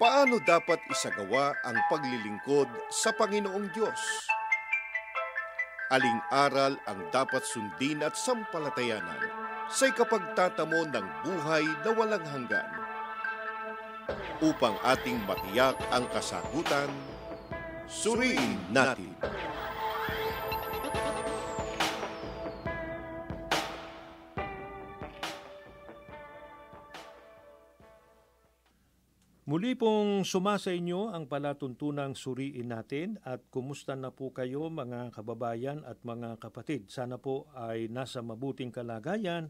Paano dapat isagawa ang paglilingkod sa Panginoong Diyos? Aling aral ang dapat sundin at sampalatayanan sa ikapagtatamo ng buhay na walang hanggan? Upang ating matiyak ang kasagutan, suriin natin. Muli pong sumasa inyo ang palatuntunang suriin natin at kumusta na po kayo mga kababayan at mga kapatid. Sana po ay nasa mabuting kalagayan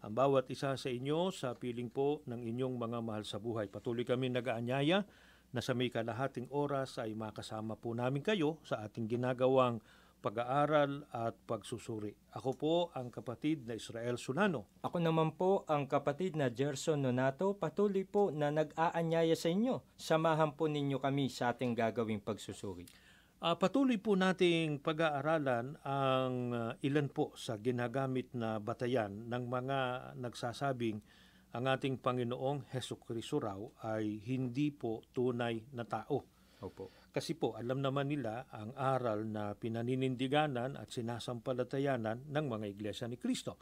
ang bawat isa sa inyo sa piling po ng inyong mga mahal sa buhay. Patuloy kami nag-aanyaya na sa may kalahating oras ay makasama po namin kayo sa ating ginagawang pag-aaral at pagsusuri. Ako po ang kapatid na Israel Sunano. Ako naman po ang kapatid na Gerson Nonato, patuloy po na nag-aanyaya sa inyo. Samahan po ninyo kami sa ating gagawing pagsusuri. Uh, patuloy po nating pag-aaralan ang uh, ilan po sa ginagamit na batayan ng mga nagsasabing ang ating Panginoong Heso Kristo raw ay hindi po tunay na tao. Opo. Kasi po alam naman nila ang aral na pinaninindiganan at sinasampalatayanan ng mga iglesia ni Kristo.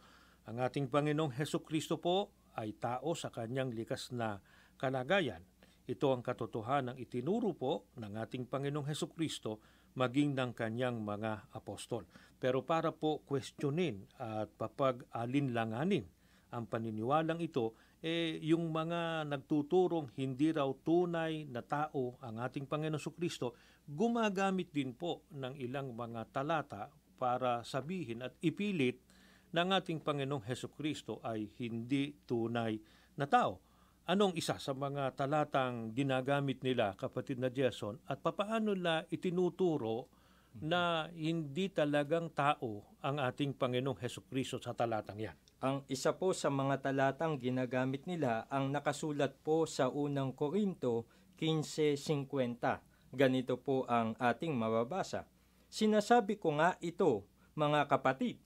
Ang ating Panginoong Heso Kristo po ay tao sa kanyang likas na kalagayan. Ito ang katotohanan ng itinuro po ng ating Panginoong Heso Kristo maging ng kanyang mga apostol. Pero para po questionin at papag-alinlanganin ang paniniwalang ito, eh, yung mga nagtuturong hindi raw tunay na tao ang ating Panginoon Kristo, gumagamit din po ng ilang mga talata para sabihin at ipilit ng ating Panginoong Heso Kristo ay hindi tunay na tao. Anong isa sa mga talatang ginagamit nila, kapatid na Jason, at papaano nila itinuturo na hindi talagang tao ang ating Panginoong Heso Kristo sa talatang yan? Ang isa po sa mga talatang ginagamit nila ang nakasulat po sa unang Korinto 15.50. Ganito po ang ating mababasa. Sinasabi ko nga ito, mga kapatid,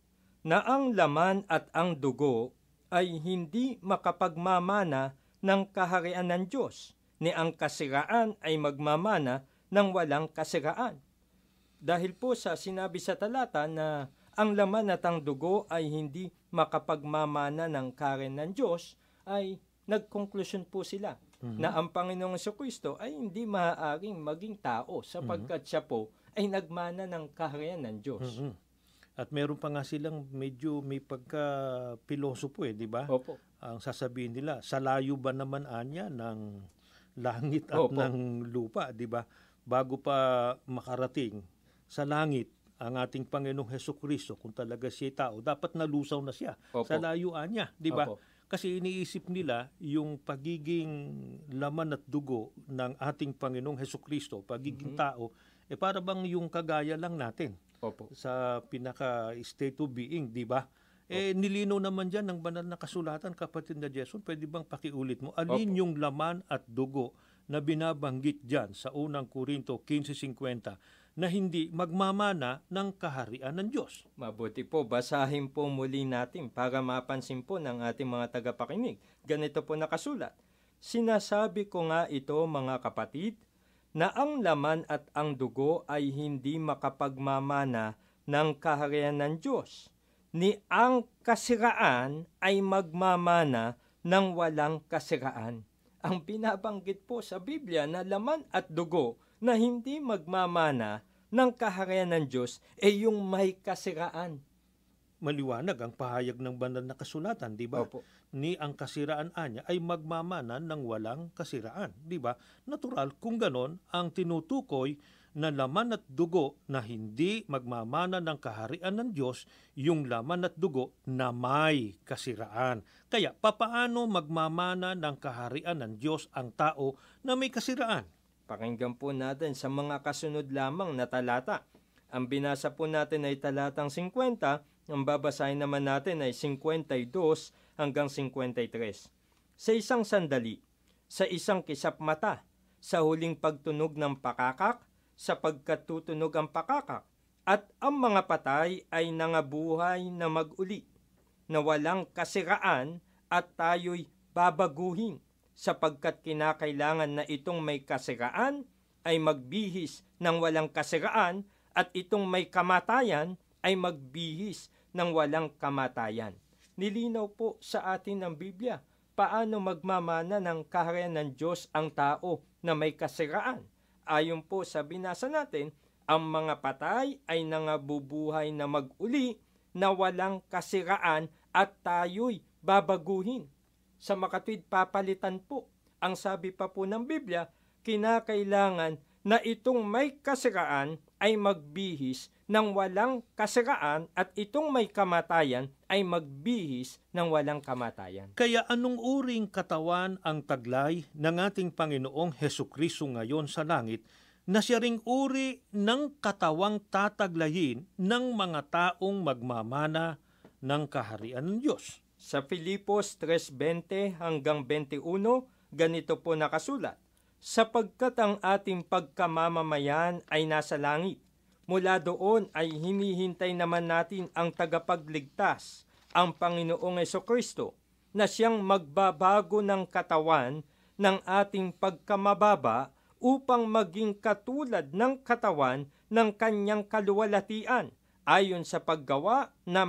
na ang laman at ang dugo ay hindi makapagmamana ng kaharian ng Diyos, ni ang kasiraan ay magmamana ng walang kasiraan. Dahil po sa sinabi sa talata na ang laman at ang dugo ay hindi makapagmamana ng karen ng Diyos, ay nagkonklusyon po sila mm-hmm. na ang Panginoong Kristo ay hindi maaaring maging tao sapagkat mm-hmm. siya po ay nagmana ng kaharian ng Diyos. Mm-hmm. At meron pa nga silang medyo may pagka pilosopo eh, di ba? Opo. Ang sasabihin nila, sa layo ba naman anya ng langit at Opo. ng lupa, di ba? Bago pa makarating sa langit, ang ating Panginoong Heso Kristo, kung talaga siya tao, dapat nalusaw na siya Opo. sa layuan niya, di ba? Kasi iniisip nila yung pagiging laman at dugo ng ating Panginoong Heso Kristo, pagiging mm-hmm. tao, eh para bang yung kagaya lang natin Opo. sa pinaka state of being, di ba? Eh, nilino naman dyan ng banal na kasulatan, kapatid na Jason, pwede bang pakiulit mo? Alin Opo. yung laman at dugo na binabanggit dyan sa unang Korinto 15.50 na hindi magmamana ng kaharian ng Diyos. Mabuti po, basahin po muli natin para mapansin po ng ating mga tagapakinig. Ganito po nakasulat. Sinasabi ko nga ito mga kapatid, na ang laman at ang dugo ay hindi makapagmamana ng kaharian ng Diyos, ni ang kasiraan ay magmamana ng walang kasiraan. Ang binabanggit po sa Biblia na laman at dugo na hindi magmamana ng kaharian ng Diyos ay yung may kasiraan. Maliwanag ang pahayag ng banal na kasulatan, di ba? Opo. Ni ang kasiraan anya ay magmamana ng walang kasiraan, di ba? Natural kung ganon ang tinutukoy na laman at dugo na hindi magmamana ng kaharian ng Diyos, yung laman at dugo na may kasiraan. Kaya, papaano magmamana ng kaharian ng Diyos ang tao na may kasiraan? Pakinggan po natin sa mga kasunod lamang na talata. Ang binasa po natin ay talatang 50, ang babasahin naman natin ay 52 hanggang 53. Sa isang sandali, sa isang kisap mata, sa huling pagtunog ng pakakak, sa pagkatutunog ang pakakak, at ang mga patay ay nangabuhay na maguli, na walang kasiraan at tayo'y babaguhin sapagkat kinakailangan na itong may kasiraan ay magbihis ng walang kasiraan at itong may kamatayan ay magbihis ng walang kamatayan. Nilinaw po sa atin ng Biblia paano magmamana ng kaharian ng Diyos ang tao na may kasiraan. Ayon po sa binasa natin, ang mga patay ay nangabubuhay na maguli na walang kasiraan at tayo'y babaguhin. Sa makatwid papalitan po. Ang sabi pa po ng Biblia, kinakailangan na itong may kasiraan ay magbihis ng walang kasiraan at itong may kamatayan ay magbihis ng walang kamatayan. Kaya anong uring katawan ang taglay ng ating Panginoong Heso Kristo ngayon sa langit na siya ring uri ng katawang tataglayin ng mga taong magmamana ng kaharian ng Diyos. Sa Filipos 3.20 hanggang 21, ganito po nakasulat, Sapagkat ang ating pagkamamamayan ay nasa langit, mula doon ay hinihintay naman natin ang tagapagligtas, ang Panginoong Kristo, na siyang magbabago ng katawan ng ating pagkamababa upang maging katulad ng katawan ng kanyang kaluwalhatian ayon sa paggawa na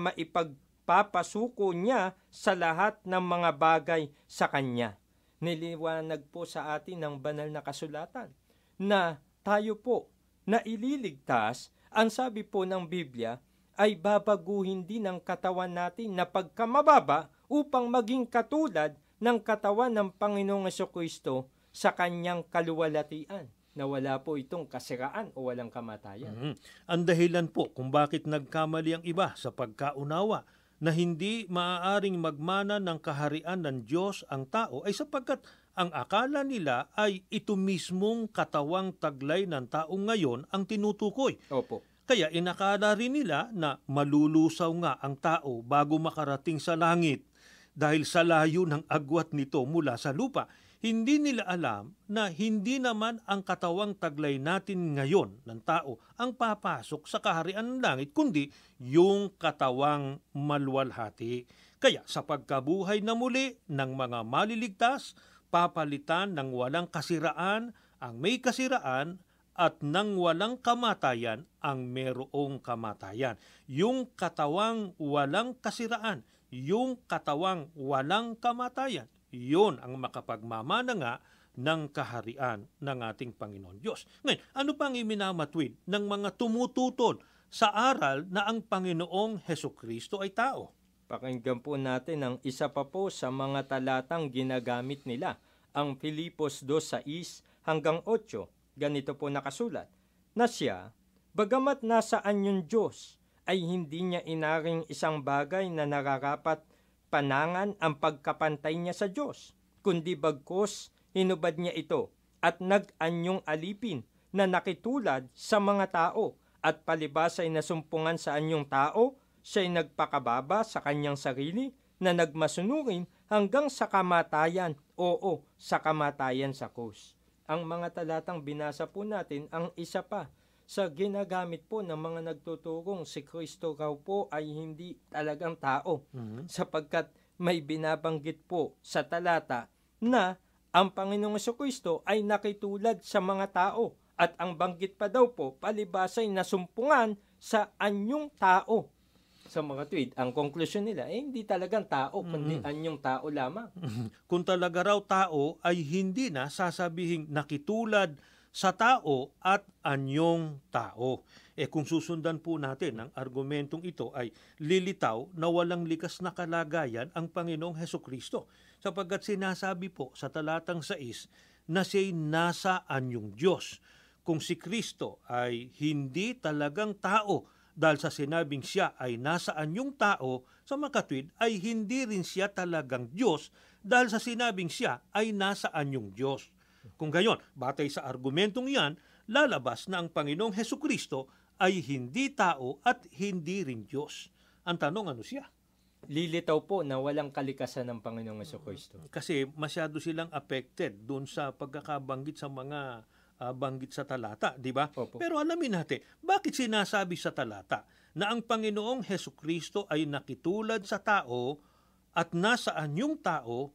maipagpapasuko niya sa lahat ng mga bagay sa kanya. Niliwanag po sa atin ng banal na kasulatan na tayo po na ililigtas, ang sabi po ng Biblia, ay babaguhin din ang katawan natin na pagkamababa upang maging katulad ng katawan ng Panginoong Kristo sa kanyang kaluwalhatian na wala po itong kasiraan o walang kamatayan. Mhm. Ang dahilan po kung bakit nagkamali ang iba sa pagkaunawa na hindi maaaring magmana ng kaharian ng Diyos ang tao ay sapagkat ang akala nila ay ito mismong katawang taglay ng taong ngayon ang tinutukoy. Opo. Kaya inakala rin nila na malulusaw nga ang tao bago makarating sa langit dahil sa layo ng agwat nito mula sa lupa. Hindi nila alam na hindi naman ang katawang taglay natin ngayon ng tao ang papasok sa kaharian ng langit, kundi yung katawang malwalhati. Kaya sa pagkabuhay na muli ng mga maliligtas, papalitan ng walang kasiraan ang may kasiraan at ng walang kamatayan ang merong kamatayan. Yung katawang walang kasiraan, yung katawang walang kamatayan, yun ang makapagmamana nga ng kaharian ng ating Panginoon Diyos. Ngayon, ano pang iminamatwid ng mga tumututol sa aral na ang Panginoong Heso Kristo ay tao? Pakinggan po natin ang isa pa po sa mga talatang ginagamit nila, ang Filipos 2.6 hanggang 8. Ganito po nakasulat, na siya, bagamat nasaan yung Diyos, ay hindi niya inaring isang bagay na nararapat panangan ang pagkapantay niya sa Diyos, kundi bagkos hinubad niya ito at nag-anyong alipin na nakitulad sa mga tao at palibas ay nasumpungan sa anyong tao, siya'y nagpakababa sa kanyang sarili na nagmasunurin hanggang sa kamatayan, oo, sa kamatayan sa krus. Ang mga talatang binasa po natin ang isa pa sa ginagamit po ng mga nagtuturong si Kristo raw po ay hindi talagang tao Mhm. sapagkat may binabanggit po sa talata na ang Panginoong Kristo ay nakitulad sa mga tao at ang banggit pa daw po palibasay nasumpungan sa anyong tao. Sa mga tweet, ang konklusyon nila, eh hindi talagang tao, kundi anyong tao lamang. Kung talaga raw tao ay hindi na sasabihing nakitulad sa tao at anyong tao. Eh kung susundan po natin ang argumentong ito ay lilitaw na walang likas na kalagayan ang Panginoong Heso Kristo sapagkat sinasabi po sa talatang 6 na siya'y nasa anyong Diyos. Kung si Kristo ay hindi talagang tao dahil sa sinabing siya ay nasa anyong tao, sa makatwid ay hindi rin siya talagang Diyos dahil sa sinabing siya ay nasa anyong Diyos. Kung gayon, batay sa argumentong yan, lalabas na ang Panginoong Heso Kristo ay hindi tao at hindi rin Diyos. Ang tanong, ano siya? Lilitaw po na walang kalikasan ng Panginoong Kristo. Kasi masyado silang affected doon sa pagkakabanggit sa mga ah, banggit sa talata, di ba? Pero alamin natin, bakit sinasabi sa talata na ang Panginoong Heso Kristo ay nakitulad sa tao at nasa anyong tao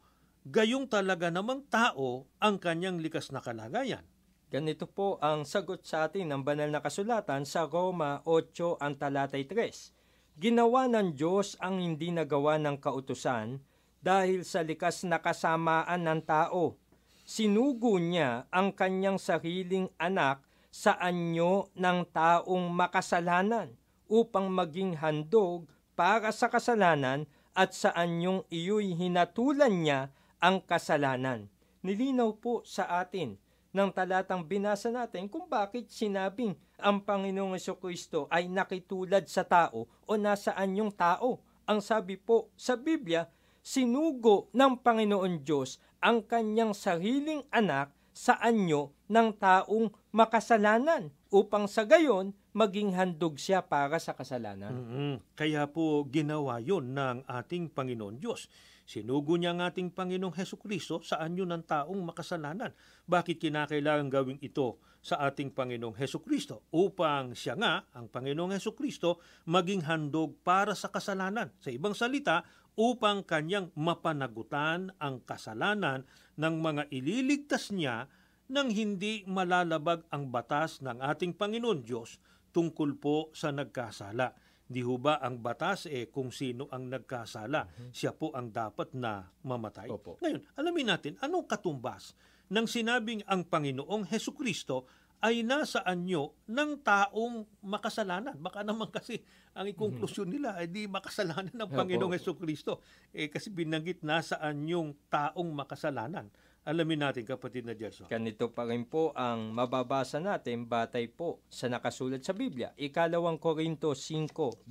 gayong talaga namang tao ang kanyang likas na kalagayan. Ganito po ang sagot sa atin ng banal na kasulatan sa Roma 8 ang talatay 3. Ginawa ng Diyos ang hindi nagawa ng kautusan dahil sa likas na kasamaan ng tao. Sinugo niya ang kanyang sariling anak sa anyo ng taong makasalanan upang maging handog para sa kasalanan at sa anyong iyo'y hinatulan niya ang kasalanan. Nilinaw po sa atin ng talatang binasa natin kung bakit sinabing ang Panginoong Kristo ay nakitulad sa tao o nasa anyong tao. Ang sabi po sa Biblia, sinugo ng Panginoon Diyos ang kanyang sariling anak sa anyo ng taong makasalanan upang sa gayon maging handog siya para sa kasalanan. Mm-mm. Kaya po ginawa yon ng ating Panginoon Diyos. Sinugo niya ang ating Panginoong Heso Kristo sa anyo ng taong makasalanan. Bakit kinakailangan gawing ito sa ating Panginoong Heso Kristo? Upang siya nga, ang Panginoong Heso Kristo, maging handog para sa kasalanan. Sa ibang salita, upang kanyang mapanagutan ang kasalanan ng mga ililigtas niya nang hindi malalabag ang batas ng ating Panginoon Diyos tungkol po sa nagkasala. Di ho ba ang batas eh kung sino ang nagkasala, siya po ang dapat na mamatay? Opo. Ngayon, alamin natin anong katumbas ng sinabing ang Panginoong Heso Kristo ay nasa anyo ng taong makasalanan. Baka naman kasi ang ikonklusyon nila ay di makasalanan ng. Panginoong Heso Kristo. Eh, kasi binanggit nasa anyong taong makasalanan. Alamin natin kapatid na Gerson. Ganito pa rin po ang mababasa natin batay po sa nakasulat sa Biblia. Ikalawang Korinto 5.21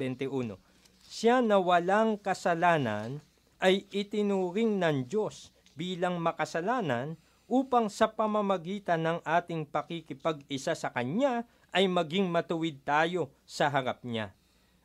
Siya na walang kasalanan ay itinuring ng Diyos bilang makasalanan upang sa pamamagitan ng ating pakikipag-isa sa Kanya ay maging matuwid tayo sa harap Niya.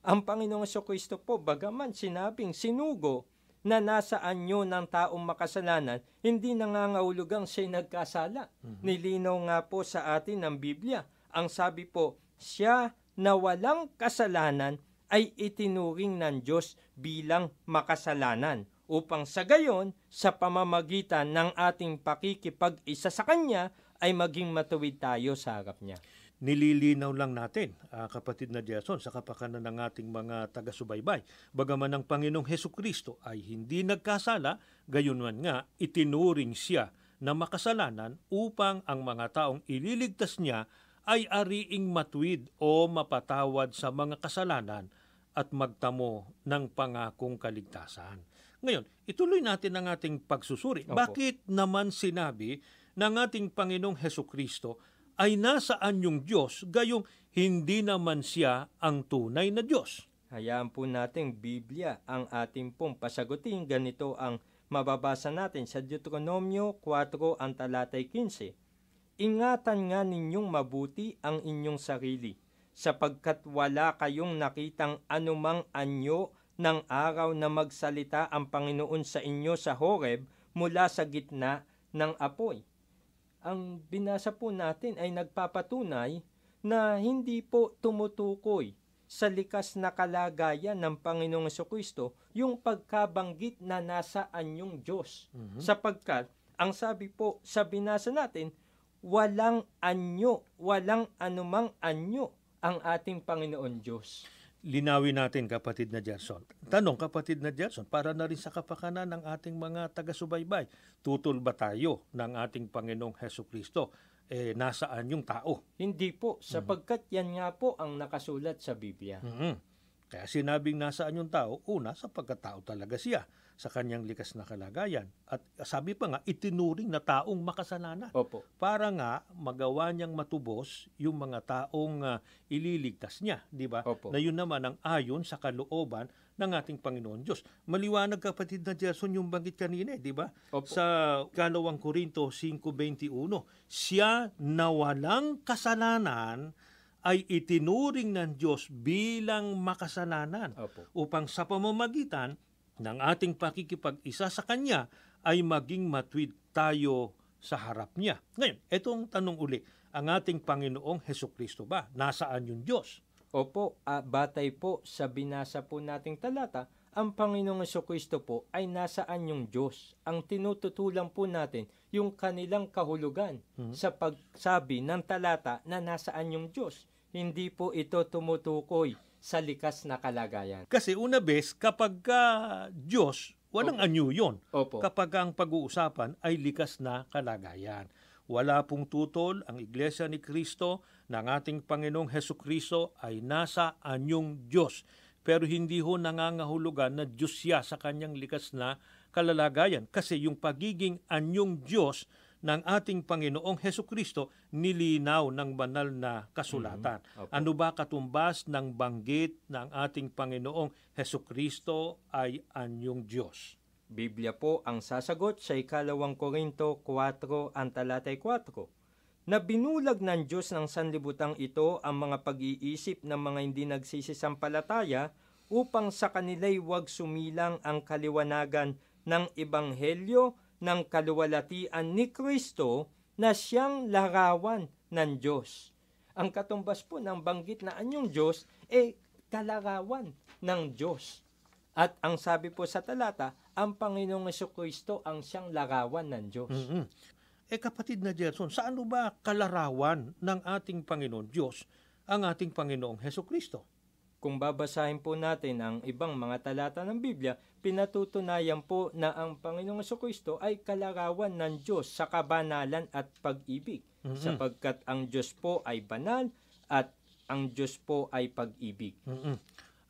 Ang Panginoong Kristo po, bagaman sinabing sinugo na nasa anyo ng taong makasalanan, hindi nangangahulugang siya'y nagkasala. Nilinaw nga po sa atin ng Biblia. Ang sabi po, siya na walang kasalanan ay itinuring ng Diyos bilang makasalanan upang sa gayon, sa pamamagitan ng ating pakikipag-isa sa Kanya, ay maging matuwid tayo sa harap Niya. Nililinaw lang natin, ah, kapatid na Jason, sa kapakanan ng ating mga taga-subaybay. Bagaman ang Panginoong Heso Kristo ay hindi nagkasala, gayon man nga itinuring siya na makasalanan upang ang mga taong ililigtas niya ay ariing matuwid o mapatawad sa mga kasalanan at magtamo ng pangakong kaligtasan. Ngayon, ituloy natin ang ating pagsusuri. Opo. Bakit naman sinabi ng ating Panginoong Heso Kristo ay nasaan yung Diyos, gayong hindi naman siya ang tunay na Diyos. Hayaan po nating Biblia ang ating pong pasagutin. Ganito ang mababasa natin sa Deuteronomio 4 ang talatay 15. Ingatan nga ninyong mabuti ang inyong sarili, sapagkat wala kayong nakitang anumang anyo ng araw na magsalita ang Panginoon sa inyo sa Horeb mula sa gitna ng apoy. Ang binasa po natin ay nagpapatunay na hindi po tumutukoy sa likas na kalagayan ng Panginoong Kristo yung pagkabanggit na nasa anyong Diyos. Sapagkat, ang sabi po sa binasa natin, walang anyo, walang anumang anyo ang ating Panginoon Diyos. Linawin natin, kapatid na Gerson. Tanong, kapatid na Gerson, para na rin sa kapakanan ng ating mga taga-subaybay, tutol ba tayo ng ating Panginoong Heso Kristo? Eh, nasaan yung tao? Hindi po, sapagkat yan nga po ang nakasulat sa Biblia. Mhm. Kaya sinabing nasaan yung tao, una, sapagkat tao talaga siya sa kanyang likas na kalagayan. At sabi pa nga, itinuring na taong makasalanan. Opo. para nga magawa niyang matubos yung mga taong ah, ililigtas niya, di ba? Opo. Na yun naman ang ayon sa kalooban ng ating Panginoon Diyos. Maliwanag kapatid na Jason yung banggit kanina, eh, di ba? Sa kalawang Korinto 5.21, siya na walang kasalanan ay itinuring ng Diyos bilang makasalanan Opo. upang sa pamamagitan ng ating pakikipag-isa sa Kanya ay maging matwid tayo sa harap niya. Ngayon, etong tanong uli, ang ating Panginoong Heso Kristo ba? Nasaan yung Diyos? Opo, ah, batay po sa binasa po nating talata, ang Panginoong Kristo po ay nasaan yung Diyos. Ang tinututulan po natin yung kanilang kahulugan sa pagsabi ng talata na nasaan yung Diyos. Hindi po ito tumutukoy sa likas na kalagayan. Kasi una bes, kapag ka Diyos, walang anyo yun. Opo. Kapag ang pag-uusapan ay likas na kalagayan. Wala pong tutol ang Iglesia ni Kristo ng ating Panginoong Heso Kristo ay nasa anyong Diyos. Pero hindi ho nangangahulugan na Diyos siya sa kanyang likas na kalalagayan. Kasi yung pagiging anyong Diyos ng ating Panginoong Heso Kristo nilinaw ng banal na kasulatan. Mhm. Opo. Ano ba katumbas ng banggit ng ating Panginoong Heso Kristo ay anyong Diyos? Biblia po ang sasagot sa ikalawang Korinto 4 ang talatay 4 na binulag ng Diyos ng sanlibutang ito ang mga pag-iisip ng mga hindi nagsisisampalataya upang sa kanila'y huwag sumilang ang kaliwanagan ng ebanghelyo ng kaluwalhatian ni Kristo na siyang larawan ng Diyos. Ang katumbas po ng banggit na anyong Diyos ay kalarawan ng Diyos. At ang sabi po sa talata, ang Panginoong Kristo ang siyang larawan ng Diyos. mm Eh kapatid na Gerson, saan ba kalarawan ng ating Panginoon Diyos ang ating Panginoong Heso Kristo? Kung babasahin po natin ang ibang mga talata ng Biblia, pinatutunayan po na ang Panginoong Kristo ay kalarawan ng Diyos sa kabanalan at pag-ibig, Mhm. sapagkat ang Diyos po ay banal at ang Diyos po ay pag-ibig. mm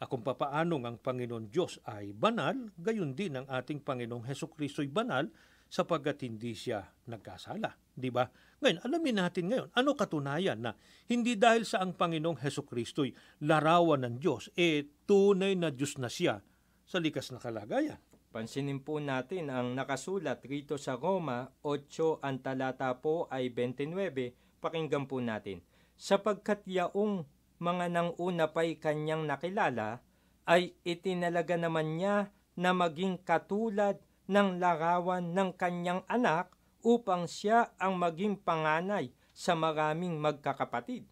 Akong papaanong ang Panginoon Diyos ay banal, gayon din ang ating Panginoong Heso Kristo ay banal sapagkat hindi siya nagkasala. Di ba? Ngayon, alamin natin ngayon, ano katunayan na hindi dahil sa ang Panginoong Heso Kristo'y larawan ng Diyos, eh tunay na Diyos na siya sa likas na kalagayan. Pansinin po natin ang nakasulat rito sa Roma 8 ang talata po ay 29. Pakinggan po natin. Sapagkat yaong mga nang una pa'y kanyang nakilala, ay itinalaga naman niya na maging katulad ng larawan ng kanyang anak upang siya ang maging panganay sa maraming magkakapatid.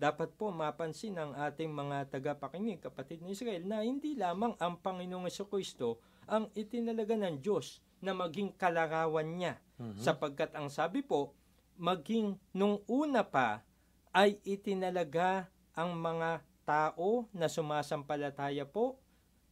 Dapat po mapansin ng ating mga tagapakinig, kapatid ng Israel, na hindi lamang ang Panginoong Kristo ang itinalaga ng Diyos na maging kalarawan niya. Sapagkat ang sabi po, maging nung una pa ay itinalaga ang mga tao na sumasampalataya po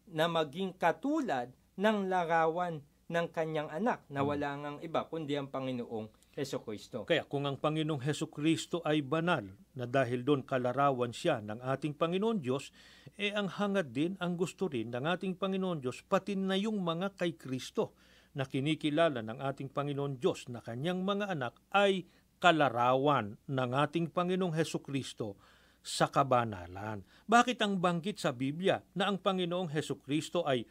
na maging katulad ng larawan ng kanyang anak na wala ngang iba kundi ang Panginoong Heso Kristo. Kaya kung ang Panginoong Heso Kristo ay banal, na dahil doon kalarawan siya ng ating Panginoon Diyos, eh ang hangad din, ang gusto rin ng ating Panginoon Diyos, pati na yung mga kay Kristo na kinikilala ng ating Panginoon Diyos na kanyang mga anak ay kalarawan ng ating Panginoong Heso Kristo sa kabanalan. Bakit ang banggit sa Biblia na ang Panginoong Heso Kristo ay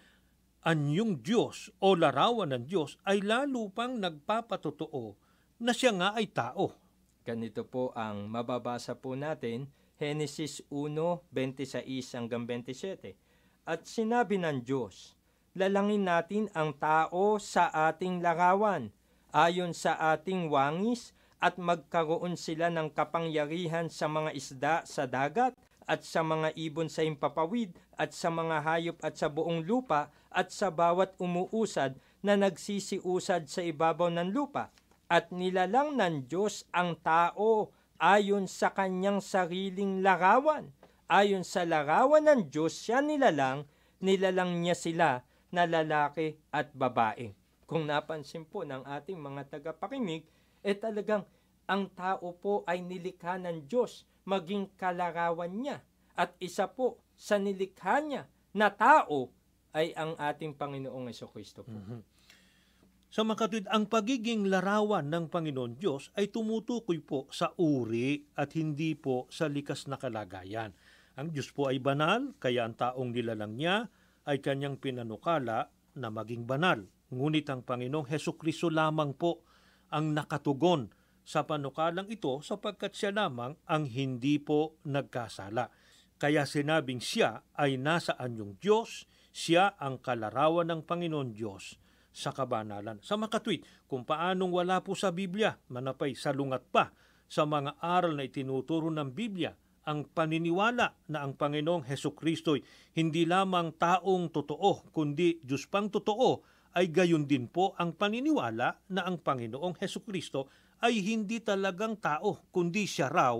anyong Diyos o larawan ng Diyos ay lalo pang nagpapatotoo na siya nga ay tao. Ganito po ang mababasa po natin, Genesis 1:26 hanggang 27. At sinabi ng Diyos, lalangin natin ang tao sa ating larawan, ayon sa ating wangis, at magkaroon sila ng kapangyarihan sa mga isda sa dagat, at sa mga ibon sa impapawid, at sa mga hayop at sa buong lupa, at sa bawat umuusad na nagsisiusad sa ibabaw ng lupa at nilalang ng Diyos ang tao ayon sa kanyang sariling larawan. Ayon sa larawan ng Diyos siya nilalang, nilalang niya sila na lalaki at babae. Kung napansin po ng ating mga tagapakinig, eh talagang ang tao po ay nilikha ng Diyos maging kalarawan niya. At isa po sa nilikha niya na tao ay ang ating Panginoong Kristo po. Sa makatwid, ang pagiging larawan ng Panginoon Diyos ay tumutukoy po sa uri at hindi po sa likas na kalagayan. Ang Diyos po ay banal, kaya ang taong nilalang niya ay kanyang pinanukala na maging banal. Ngunit ang Panginoong Heso Kristo lamang po ang nakatugon sa panukalang ito sapagkat siya lamang ang hindi po nagkasala. Kaya sinabing siya ay nasa anyong Diyos, siya ang kalarawan ng Panginoon Diyos sa kabanalan. Sa makatwid, kung paanong wala po sa Biblia, manapay salungat pa sa mga aral na itinuturo ng Biblia, ang paniniwala na ang Panginoong Heso Kristo'y hindi lamang taong totoo, kundi Diyos pang totoo, ay gayon din po ang paniniwala na ang Panginoong Heso Kristo ay hindi talagang tao, kundi siya raw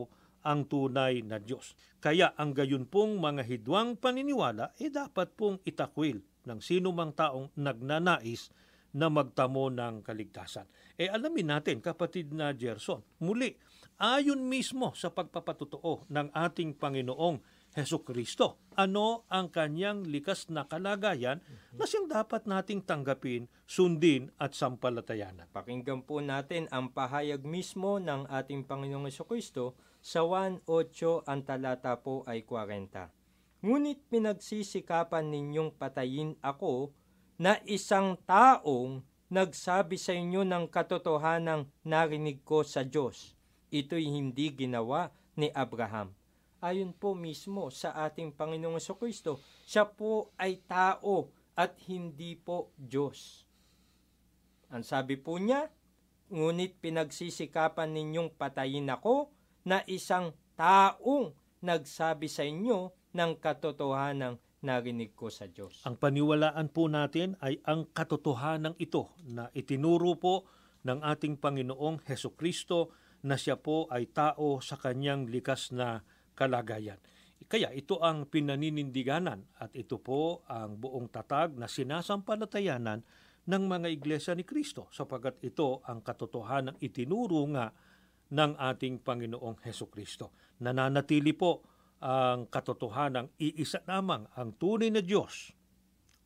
ang tunay na Diyos. Kaya ang gayon pong mga hidwang paniniwala ay eh dapat pong itakwil ng sino mang taong nagnanais na magtamo ng kaligtasan. E alamin natin, kapatid na Gerson, muli, ayon mismo sa pagpapatutuo ng ating Panginoong Heso Kristo, ano ang kanyang likas na kalagayan na siyang dapat nating tanggapin, sundin at sampalatayanan. Pakinggan po natin ang pahayag mismo ng ating Panginoong Heso Kristo sa 1.8 ang talata po ay 40. Ngunit pinagsisikapan ninyong patayin ako na isang taong nagsabi sa inyo ng katotohanang narinig ko sa Diyos. Ito'y hindi ginawa ni Abraham. Ayon po mismo sa ating Panginoong Kristo, siya po ay tao at hindi po Diyos. Ang sabi po niya, ngunit pinagsisikapan ninyong patayin ako na isang taong nagsabi sa inyo ng katotohanang narinig ko sa Diyos. Ang paniwalaan po natin ay ang katotohanan ito na itinuro po ng ating Panginoong Heso Kristo na siya po ay tao sa kanyang likas na kalagayan. Kaya ito ang pinaninindiganan at ito po ang buong tatag na sinasampalatayanan ng mga iglesia ni Kristo sapagat ito ang katotohanan itinuro nga ng ating Panginoong Heso Kristo. Nananatili po ang katotohanan iisa lamang ang tunay na Diyos.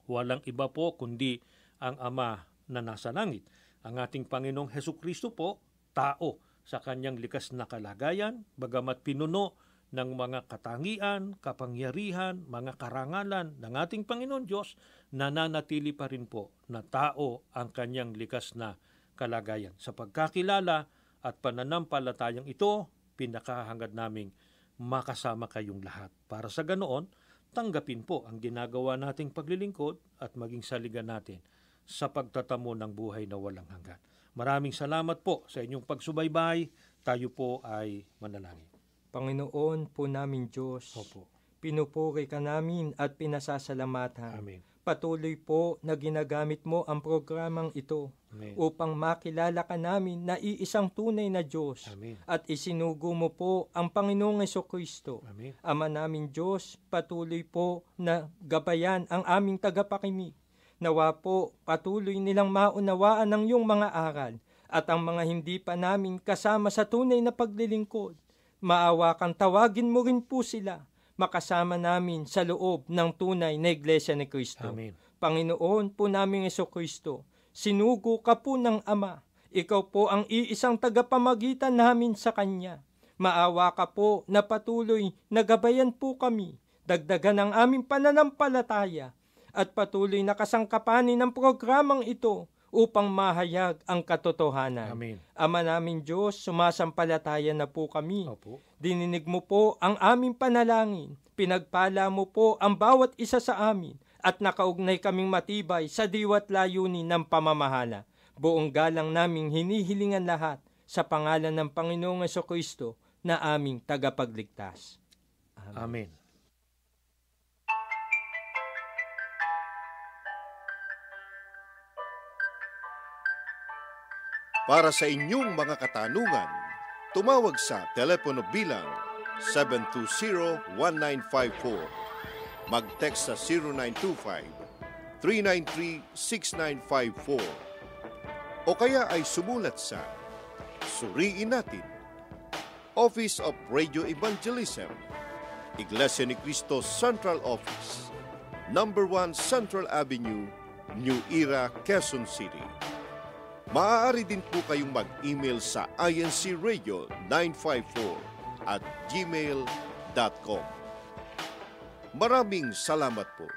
Walang iba po kundi ang Ama na nasa langit. Ang ating Panginoong Heso Kristo po, tao sa kanyang likas na kalagayan, bagamat pinuno ng mga katangian, kapangyarihan, mga karangalan ng ating Panginoon Diyos, nananatili pa rin po na tao ang kanyang likas na kalagayan. Sa pagkakilala at pananampalatayang ito, pinakahangad naming makasama kayong lahat. Para sa ganoon, tanggapin po ang ginagawa nating paglilingkod at maging saligan natin sa pagtatamo ng buhay na walang hanggan. Maraming salamat po sa inyong pagsubaybay. Tayo po ay manalangin. Panginoon po namin Diyos, Opo. pinupuri ka namin at pinasasalamatan. Amen. Patuloy po na ginagamit mo ang programang ito Amen. upang makilala ka namin na iisang tunay na Diyos Amen. at isinugo mo po ang Panginoong Kristo. Amen. Ama namin Diyos, patuloy po na gabayan ang aming tagapakinig. Nawa po patuloy nilang maunawaan ang iyong mga aral at ang mga hindi pa namin kasama sa tunay na paglilingkod. Maawa kang tawagin mo rin po sila makasama namin sa loob ng tunay na Iglesia ni Kristo. Amen. Panginoon po naming Yeso Kristo, sinugo ka po ng Ama. Ikaw po ang iisang tagapamagitan namin sa Kanya. Maawa ka po na patuloy na gabayan po kami. Dagdagan ang aming pananampalataya at patuloy na kasangkapanin ng programang ito upang mahayag ang katotohanan. Amen. Ama namin Diyos, sumasampalataya na po kami. Opo. Dininig mo po ang aming panalangin. Pinagpala mo po ang bawat isa sa amin at nakaugnay kaming matibay sa diwat layunin ng pamamahala. Buong galang naming hinihilingan lahat sa pangalan ng Panginoong Kristo na aming tagapagligtas. Amen. Para sa inyong mga katanungan, tumawag sa telepono bilang 720-1954. Mag-text sa 0925-393-6954. O kaya ay sumulat sa Suriin Natin, Office of Radio Evangelism, Iglesia ni Cristo Central Office, Number 1 Central Avenue, New Era, Quezon City. Maaari din po kayong mag-email sa incradio954 at gmail.com. Maraming salamat po.